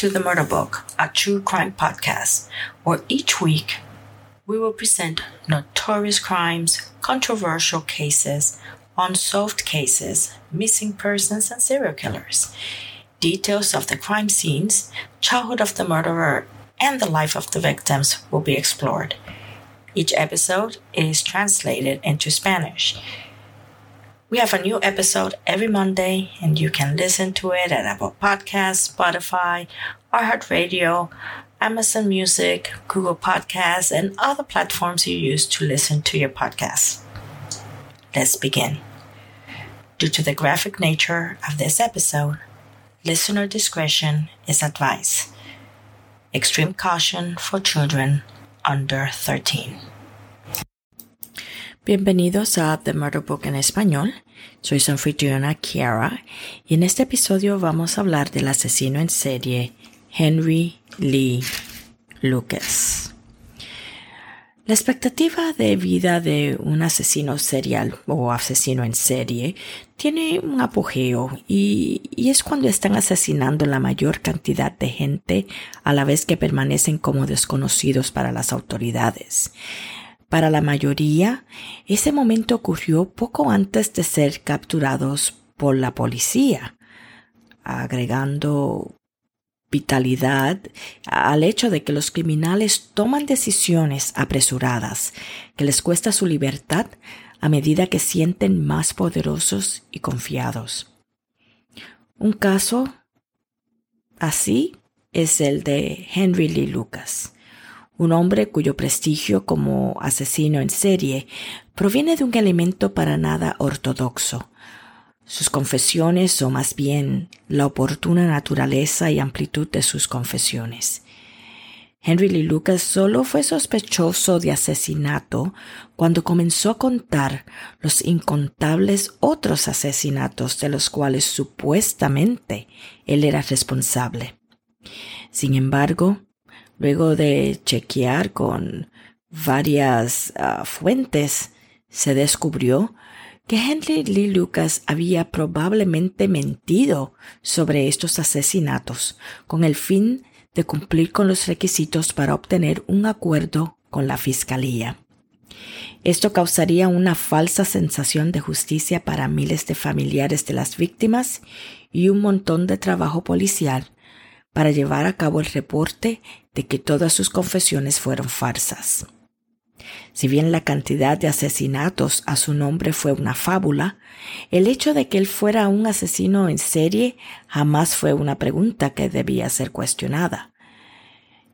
To the Murder Book, a true crime podcast, where each week we will present notorious crimes, controversial cases, unsolved cases, missing persons, and serial killers. Details of the crime scenes, childhood of the murderer, and the life of the victims will be explored. Each episode is translated into Spanish. We have a new episode every Monday, and you can listen to it at Apple Podcasts, Spotify, iHeartRadio, Amazon Music, Google Podcasts, and other platforms you use to listen to your podcasts. Let's begin. Due to the graphic nature of this episode, listener discretion is advised. Extreme caution for children under 13. Bienvenidos a The Murder Book en español. Soy su Kiara y en este episodio vamos a hablar del asesino en serie Henry Lee Lucas. La expectativa de vida de un asesino serial o asesino en serie tiene un apogeo y, es cuando están asesinando la mayor cantidad de gente a la vez que permanecen como desconocidos para las autoridades. Para la mayoría, ese momento ocurrió poco antes de ser capturados por la policía, agregando vitalidad al hecho de que los criminales toman decisiones apresuradas que les cuesta su libertad a medida que sienten más poderosos y confiados. Un caso así es el de Henry Lee Lucas, un hombre cuyo prestigio como asesino en serie proviene de un elemento para nada ortodoxo. Sus confesiones, o más bien la oportuna naturaleza y amplitud de sus confesiones. Henry Lee Lucas solo fue sospechoso de asesinato cuando comenzó a contar los incontables otros asesinatos de los cuales supuestamente él era responsable. Sin embargo, Luego de chequear con varias uh, fuentes, se descubrió que Henry Lee Lucas había probablemente mentido sobre estos asesinatos con el fin de cumplir con los requisitos para obtener un acuerdo con la Fiscalía. Esto causaría una falsa sensación de justicia para miles de familiares de las víctimas y un montón de trabajo policial para llevar a cabo el reporte de que todas sus confesiones fueron farsas. Si bien la cantidad de asesinatos a su nombre fue una fábula, el hecho de que él fuera un asesino en serie jamás fue una pregunta que debía ser cuestionada.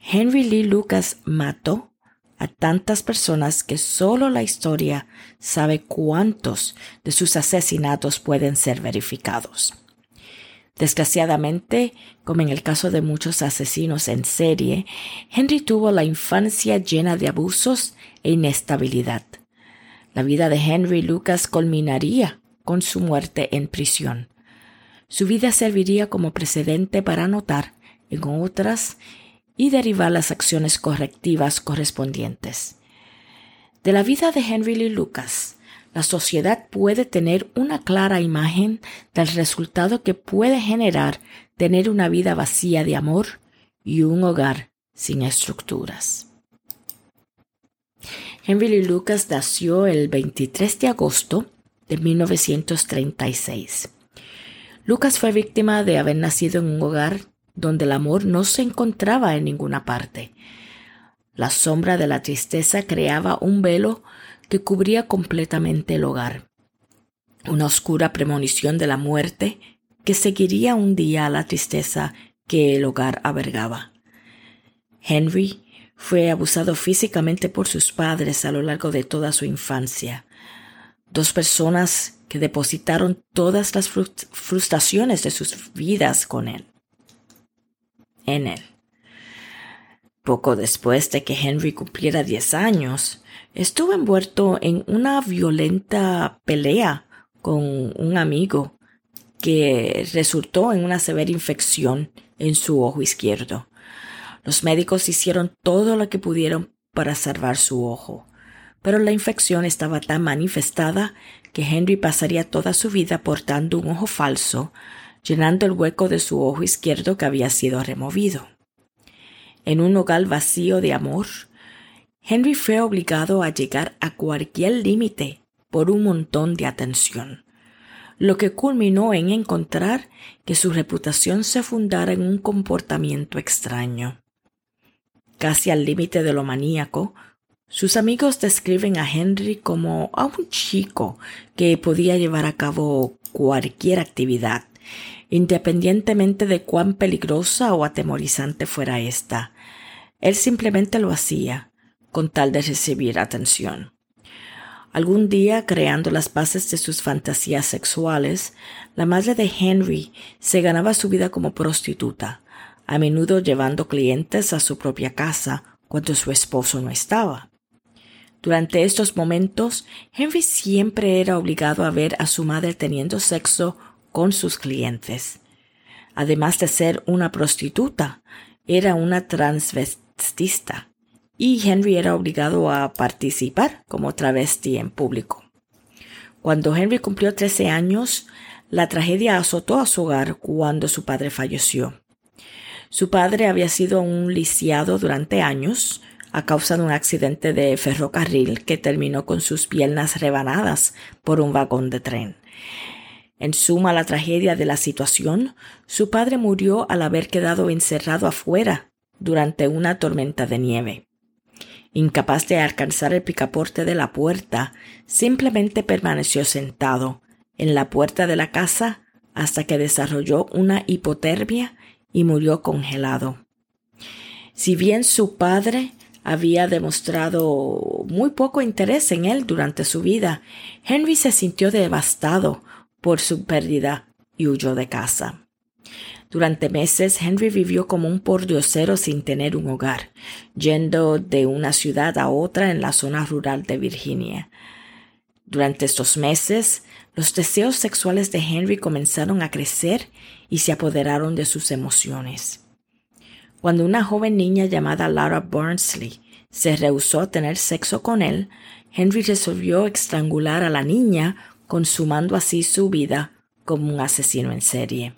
Henry Lee Lucas mató a tantas personas que solo la historia sabe cuántos de sus asesinatos pueden ser verificados. Desgraciadamente, como en el caso de muchos asesinos en serie, Henry tuvo la infancia llena de abusos e inestabilidad. La vida de Henry Lucas culminaría con su muerte en prisión. Su vida serviría como precedente para anotar en otras y derivar las acciones correctivas correspondientes. De la vida de Henry Lucas, la sociedad puede tener una clara imagen del resultado que puede generar tener una vida vacía de amor y un hogar sin estructuras. Henry Lucas nació el 23 de agosto de 1936. Lucas fue víctima de haber nacido en un hogar donde el amor no se encontraba en ninguna parte. La sombra de la tristeza creaba un velo que cubría completamente el hogar. Una oscura premonición de la muerte que seguiría un día a la tristeza que el hogar albergaba. Henry fue abusado físicamente por sus padres a lo largo de toda su infancia. Dos personas que depositaron todas las frustraciones de sus vidas con él. En él. Poco después de que Henry cumpliera diez años, estuvo envuelto en una violenta pelea con un amigo que resultó en una severa infección en su ojo izquierdo. Los médicos hicieron todo lo que pudieron para salvar su ojo, pero la infección estaba tan manifestada que Henry pasaría toda su vida portando un ojo falso, llenando el hueco de su ojo izquierdo que había sido removido. En un hogar vacío de amor, Henry fue obligado a llegar a cualquier límite por un montón de atención, lo que culminó en encontrar que su reputación se fundara en un comportamiento extraño. Casi al límite de lo maníaco, sus amigos describen a Henry como a un chico que podía llevar a cabo cualquier actividad, independientemente de cuán peligrosa o atemorizante fuera ésta. Él simplemente lo hacía, con tal de recibir atención. Algún día, creando las bases de sus fantasías sexuales, la madre de Henry se ganaba su vida como prostituta, a menudo llevando clientes a su propia casa cuando su esposo no estaba. Durante estos momentos, Henry siempre era obligado a ver a su madre teniendo sexo con sus clientes. Además de ser una prostituta, era una transvestista y Henry era obligado a participar como travesti en público. Cuando Henry cumplió 13 años, la tragedia azotó a su hogar cuando su padre falleció. Su padre había sido un lisiado durante años, a causa de un accidente de ferrocarril que terminó con sus piernas rebanadas por un vagón de tren. En suma la tragedia de la situación, su padre murió al haber quedado encerrado afuera durante una tormenta de nieve. Incapaz de alcanzar el picaporte de la puerta, simplemente permaneció sentado en la puerta de la casa hasta que desarrolló una hipotermia y murió congelado. Si bien su padre había demostrado muy poco interés en él durante su vida, Henry se sintió devastado por su pérdida y huyó de casa. Durante meses Henry vivió como un pordiosero sin tener un hogar, yendo de una ciudad a otra en la zona rural de Virginia. Durante estos meses, los deseos sexuales de Henry comenzaron a crecer y se apoderaron de sus emociones. Cuando una joven niña llamada Laura Burnsley se rehusó a tener sexo con él, Henry resolvió estrangular a la niña, consumando así su vida como un asesino en serie.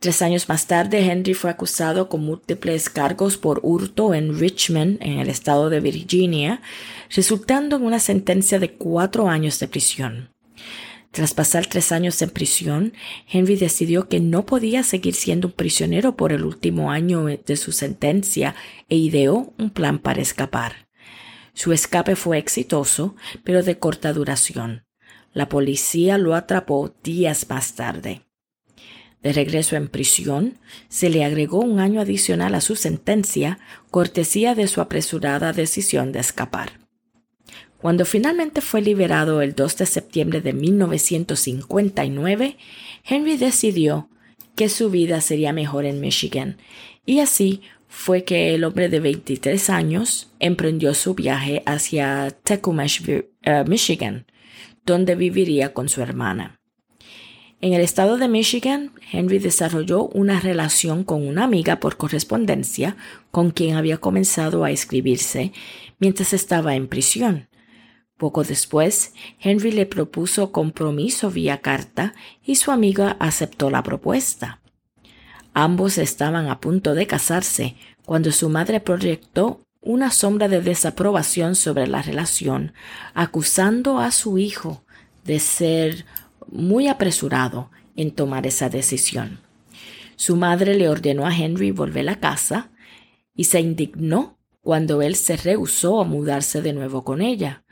Tres años más tarde, Henry fue acusado con múltiples cargos por hurto en Richmond, en el estado de Virginia, resultando en una sentencia de cuatro años de prisión. Tras pasar tres años en prisión, Henry decidió que no podía seguir siendo un prisionero por el último año de su sentencia e ideó un plan para escapar. Su escape fue exitoso, pero de corta duración. La policía lo atrapó días más tarde. De regreso en prisión, se le agregó un año adicional a su sentencia, cortesía de su apresurada decisión de escapar. Cuando finalmente fue liberado el 2 de septiembre de 1959, Henry decidió que su vida sería mejor en Michigan, y así fue que el hombre de 23 años emprendió su viaje hacia Tecumseh, eh, Michigan, donde viviría con su hermana. En el estado de Michigan, Henry desarrolló una relación con una amiga por correspondencia con quien había comenzado a escribirse mientras estaba en prisión. Poco después, Henry le propuso compromiso vía carta y su amiga aceptó la propuesta. Ambos estaban a punto de casarse cuando su madre proyectó una sombra de desaprobación sobre la relación, acusando a su hijo de ser muy apresurado en tomar esa decisión. Su madre le ordenó a Henry volver a casa y se indignó cuando él se rehusó a mudarse de nuevo con ella.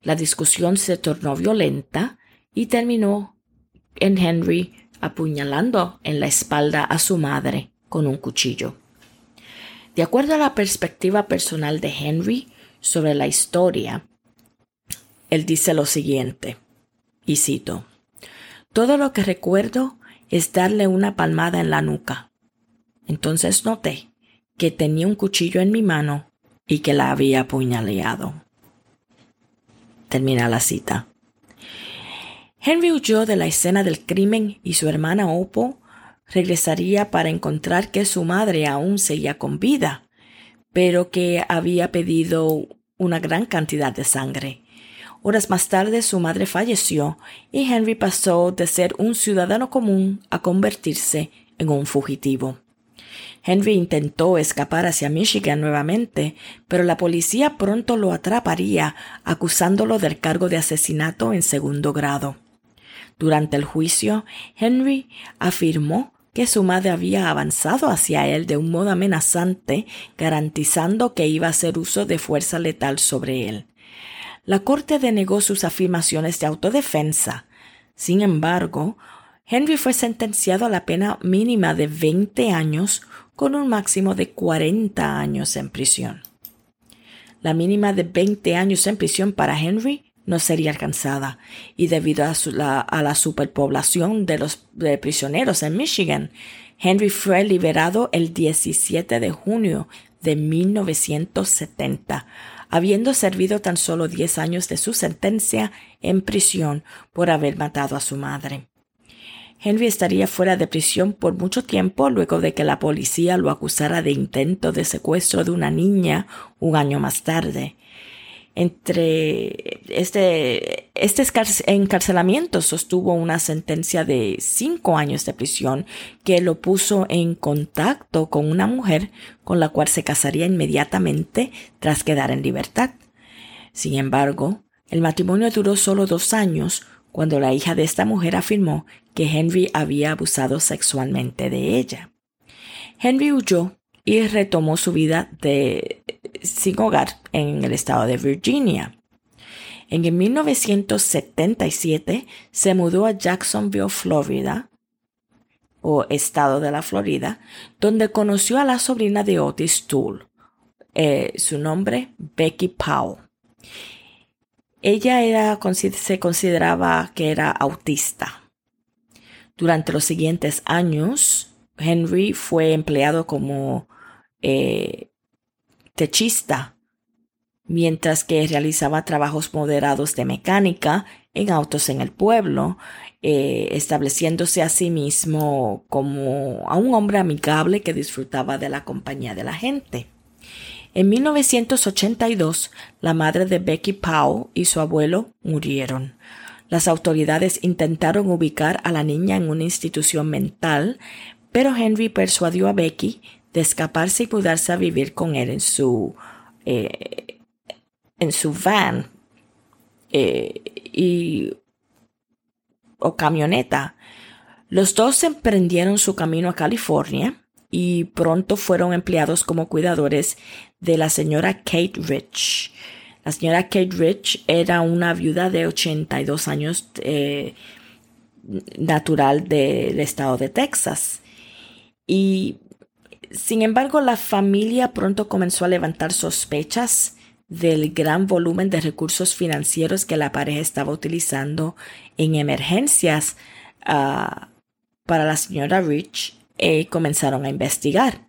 La discusión se tornó violenta y terminó en Henry apuñalando en la espalda a su madre con un cuchillo. De acuerdo a la perspectiva personal de Henry sobre la historia, él dice lo siguiente, y cito, Todo lo que recuerdo es darle una palmada en la nuca. Entonces noté que tenía un cuchillo en mi mano y que la había apuñaleado termina la cita. Henry huyó de la escena del crimen y su hermana Oppo regresaría para encontrar que su madre aún seguía con vida, pero que había pedido una gran cantidad de sangre. Horas más tarde su madre falleció y Henry pasó de ser un ciudadano común a convertirse en un fugitivo. Henry intentó escapar hacia Michigan nuevamente, pero la policía pronto lo atraparía acusándolo del cargo de asesinato en segundo grado. Durante el juicio, Henry afirmó que su madre había avanzado hacia él de un modo amenazante, garantizando que iba a hacer uso de fuerza letal sobre él. La corte denegó sus afirmaciones de autodefensa. Sin embargo, Henry fue sentenciado a la pena mínima de 20 años con un máximo de 40 años en prisión. La mínima de 20 años en prisión para Henry no sería alcanzada y debido a, la, superpoblación de los prisioneros en Michigan, Henry fue liberado el 17 de junio de 1970, habiendo servido tan solo 10 años de su sentencia en prisión por haber matado a su madre. Henry estaría fuera de prisión por mucho tiempo luego de que la policía lo acusara de intento de secuestro de una niña un año más tarde entre este, este encarcelamiento sostuvo una sentencia de cinco años de prisión que lo puso en contacto con una mujer con la cual se casaría inmediatamente tras quedar en libertad. Sin embargo, el matrimonio duró solo dos años cuando la hija de esta mujer afirmó que Henry había abusado sexualmente de ella. Henry huyó y retomó su vida de sin hogar en el estado de Virginia. En 1977 se mudó a Jacksonville, Florida, o estado de la Florida, donde conoció a la sobrina de Otis Toole, eh, su nombre Becky Powell. Ella era, se consideraba que era autista. Durante los siguientes años, Henry fue empleado como eh, techista, mientras que realizaba trabajos moderados de mecánica en autos en el pueblo, eh, estableciéndose a sí mismo como a un hombre amigable que disfrutaba de la compañía de la gente. En 1982, la madre de Becky Powell y su abuelo murieron. Las autoridades intentaron ubicar a la niña en una institución mental, pero Henry persuadió a Becky de escaparse y mudarse a vivir con él en su, eh, en su van eh, y, o camioneta. Los dos emprendieron su camino a California y pronto fueron empleados como cuidadores de la señora Kate Rich. La señora Kate Rich era una viuda de 82 años eh, natural del estado de Texas. Y sin embargo, la familia pronto comenzó a levantar sospechas del gran volumen de recursos financieros que la pareja estaba utilizando en emergencias ah, para la señora Rich y comenzaron a investigar.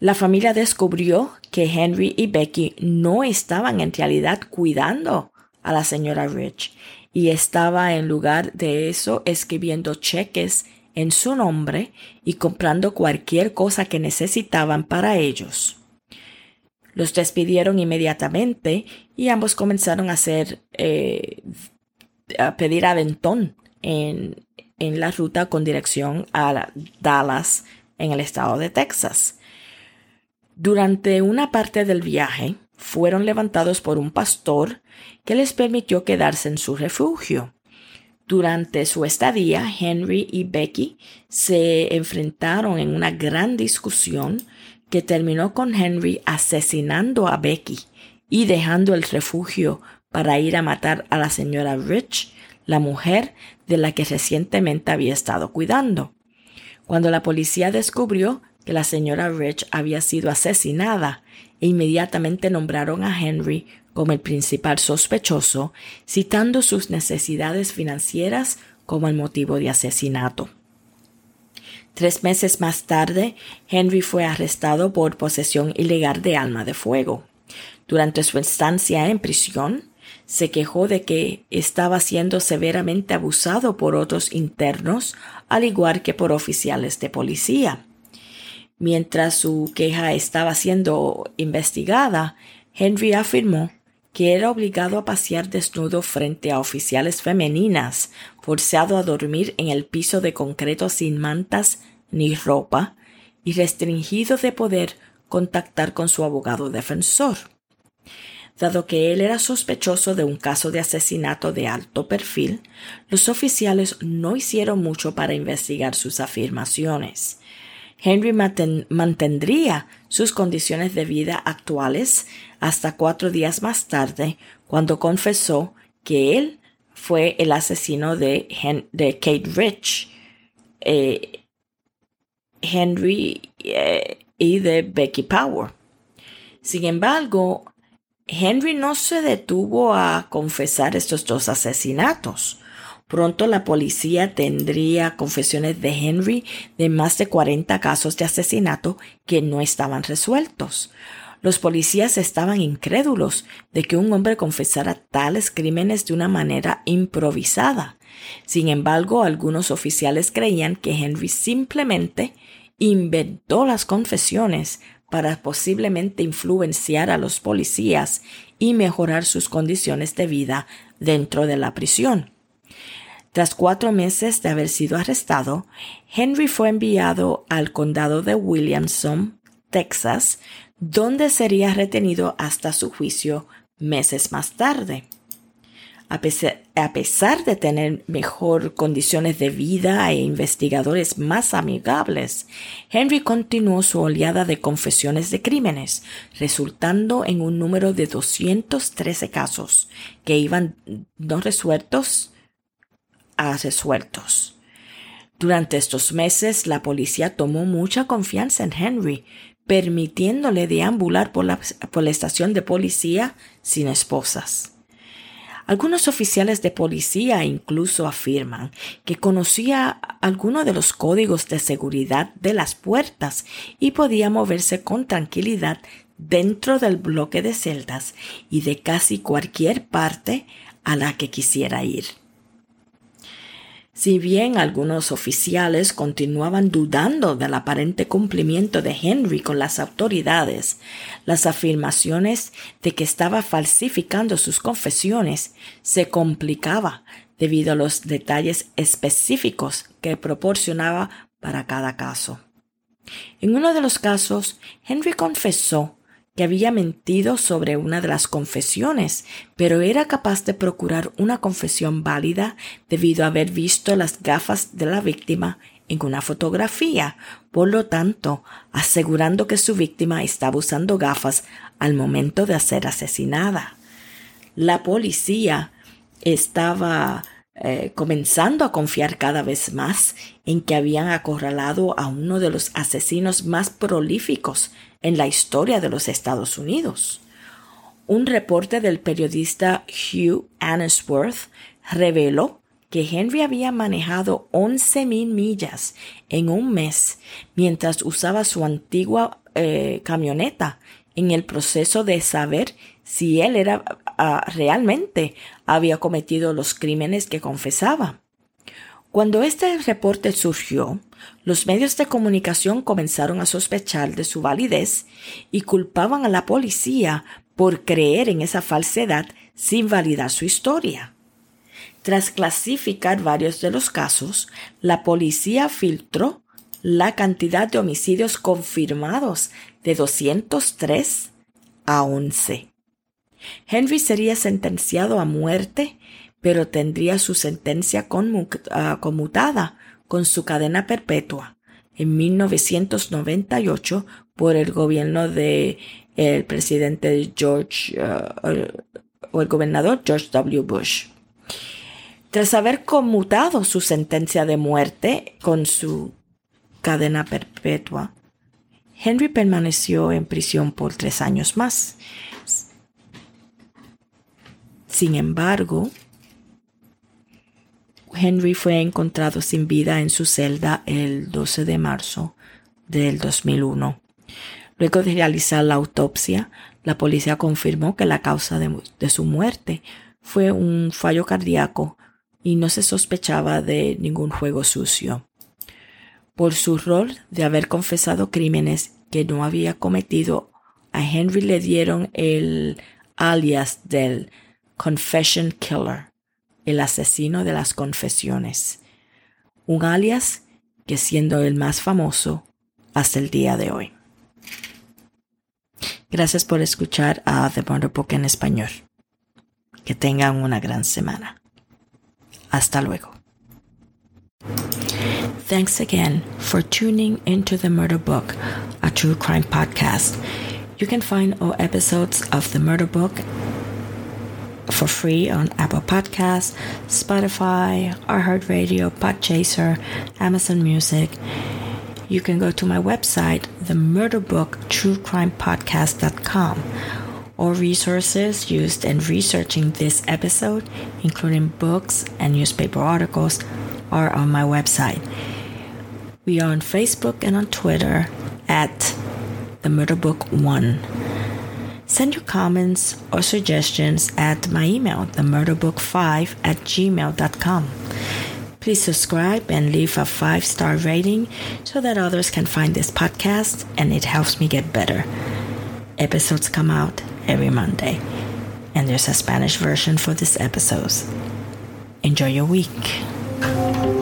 La familia descubrió que Henry y Becky no estaban en realidad cuidando a la señora Rich y estaba en lugar de eso escribiendo cheques en su nombre y comprando cualquier cosa que necesitaban para ellos. Los despidieron inmediatamente y ambos comenzaron a hacer eh, a pedir aventón en, en la ruta con dirección a Dallas en el estado de Texas. Durante una parte del viaje fueron levantados por un pastor que les permitió quedarse en su refugio. Durante su estadía, Henry y Becky se enfrentaron en una gran discusión que terminó con Henry asesinando a Becky y dejando el refugio para ir a matar a la señora Rich, la mujer de la que recientemente había estado cuidando. Cuando la policía descubrió que la señora Rich había sido asesinada, inmediatamente nombraron a Henry como el principal sospechoso, citando sus necesidades financieras como el motivo de asesinato. Tres meses más tarde, Henry fue arrestado por posesión ilegal de arma de fuego. Durante su estancia en prisión, se quejó de que estaba siendo severamente abusado por otros internos, al igual que por oficiales de policía. Mientras su queja estaba siendo investigada, Henry afirmó que era obligado a pasear desnudo frente a oficiales femeninas, forzado a dormir en el piso de concreto sin mantas ni ropa, y restringido de poder contactar con su abogado defensor. Dado que él era sospechoso de un caso de asesinato de alto perfil, los oficiales no hicieron mucho para investigar sus afirmaciones. Henry mantendría sus condiciones de vida actuales hasta cuatro días más tarde, cuando confesó que él fue el asesino de, Kate Rich, eh, Henry eh, y de Becky Power. Sin embargo, Henry no se detuvo a confesar estos dos asesinatos. Pronto la policía tendría confesiones de Henry de más de 40 casos de asesinato que no estaban resueltos. Los policías estaban incrédulos de que un hombre confesara tales crímenes de una manera improvisada. Sin embargo, algunos oficiales creían que Henry simplemente inventó las confesiones para posiblemente influenciar a los policías y mejorar sus condiciones de vida dentro de la prisión. Tras cuatro meses de haber sido arrestado, Henry fue enviado al condado de Williamson, Texas, donde sería retenido hasta su juicio meses más tarde. A pesar, de tener mejor condiciones de vida e investigadores más amigables, Henry continuó su oleada de confesiones de crímenes, resultando en un número de 213 casos que iban no resueltos a resueltos. Durante estos meses, la policía tomó mucha confianza en Henry, permitiéndole deambular por la, por la estación de policía sin esposas. Algunos oficiales de policía incluso afirman que conocía algunos de los códigos de seguridad de las puertas y podía moverse con tranquilidad dentro del bloque de celdas y de casi cualquier parte a la que quisiera ir. Si bien algunos oficiales continuaban dudando del aparente cumplimiento de Henry con las autoridades, las afirmaciones de que estaba falsificando sus confesiones se complicaba debido a los detalles específicos que proporcionaba para cada caso. En uno de los casos, Henry confesó que había mentido sobre una de las confesiones, pero era capaz de procurar una confesión válida debido a haber visto las gafas de la víctima en una fotografía, por lo tanto, asegurando que su víctima estaba usando gafas al momento de ser asesinada. La policía estaba eh, comenzando a confiar cada vez más en que habían acorralado a uno de los asesinos más prolíficos en la historia de los Estados Unidos. Un reporte del periodista Hugh Annesworth reveló que Henry había manejado 11.000 millas en un mes mientras usaba su antigua eh, camioneta en el proceso de saber si él era ah, realmente había cometido los crímenes que confesaba. Cuando este reporte surgió, los medios de comunicación comenzaron a sospechar de su validez y culpaban a la policía por creer en esa falsedad sin validar su historia. Tras clasificar varios de los casos, la policía filtró la cantidad de homicidios confirmados de 203 a 11. Henry sería sentenciado a muerte pero tendría su sentencia ah, conmutada con su cadena perpetua en 1998 por el gobierno de el presidente George ah, o el gobernador George W. Bush. Tras haber conmutado su sentencia de muerte con su cadena perpetua, Henry permaneció en prisión por tres años más. Sin embargo, Henry fue encontrado sin vida en su celda el 12 de marzo del 2001. Luego de realizar la autopsia, la policía confirmó que la causa de, su muerte fue un fallo cardíaco y no se sospechaba de ningún juego sucio. Por su rol de haber confesado crímenes que no había cometido, a Henry le dieron el alias del Confession Killer, el asesino de las confesiones, un alias que siendo el más famoso hasta el día de hoy. Gracias por escuchar a The Murder Book en español. Que tengan una gran semana. Hasta luego. Thanks again for tuning into the Murder Book, a true crime podcast. You can find all episodes of the Murder Book for free on Apple Podcasts, Spotify, iHeartRadio, Podchaser, Amazon Music. You can go to my website, the murderbooktruecrimepodcast.com. All resources used in researching this episode, including books and newspaper articles, are on my website. We are on Facebook and on Twitter at the Murder Book One. Send your comments or suggestions at my email, themurderbook5 at gmail.com. Please subscribe and leave a five star rating so that others can find this podcast and it helps me get better. Episodes come out every Monday, and there's a Spanish version for these episodes. Enjoy your week.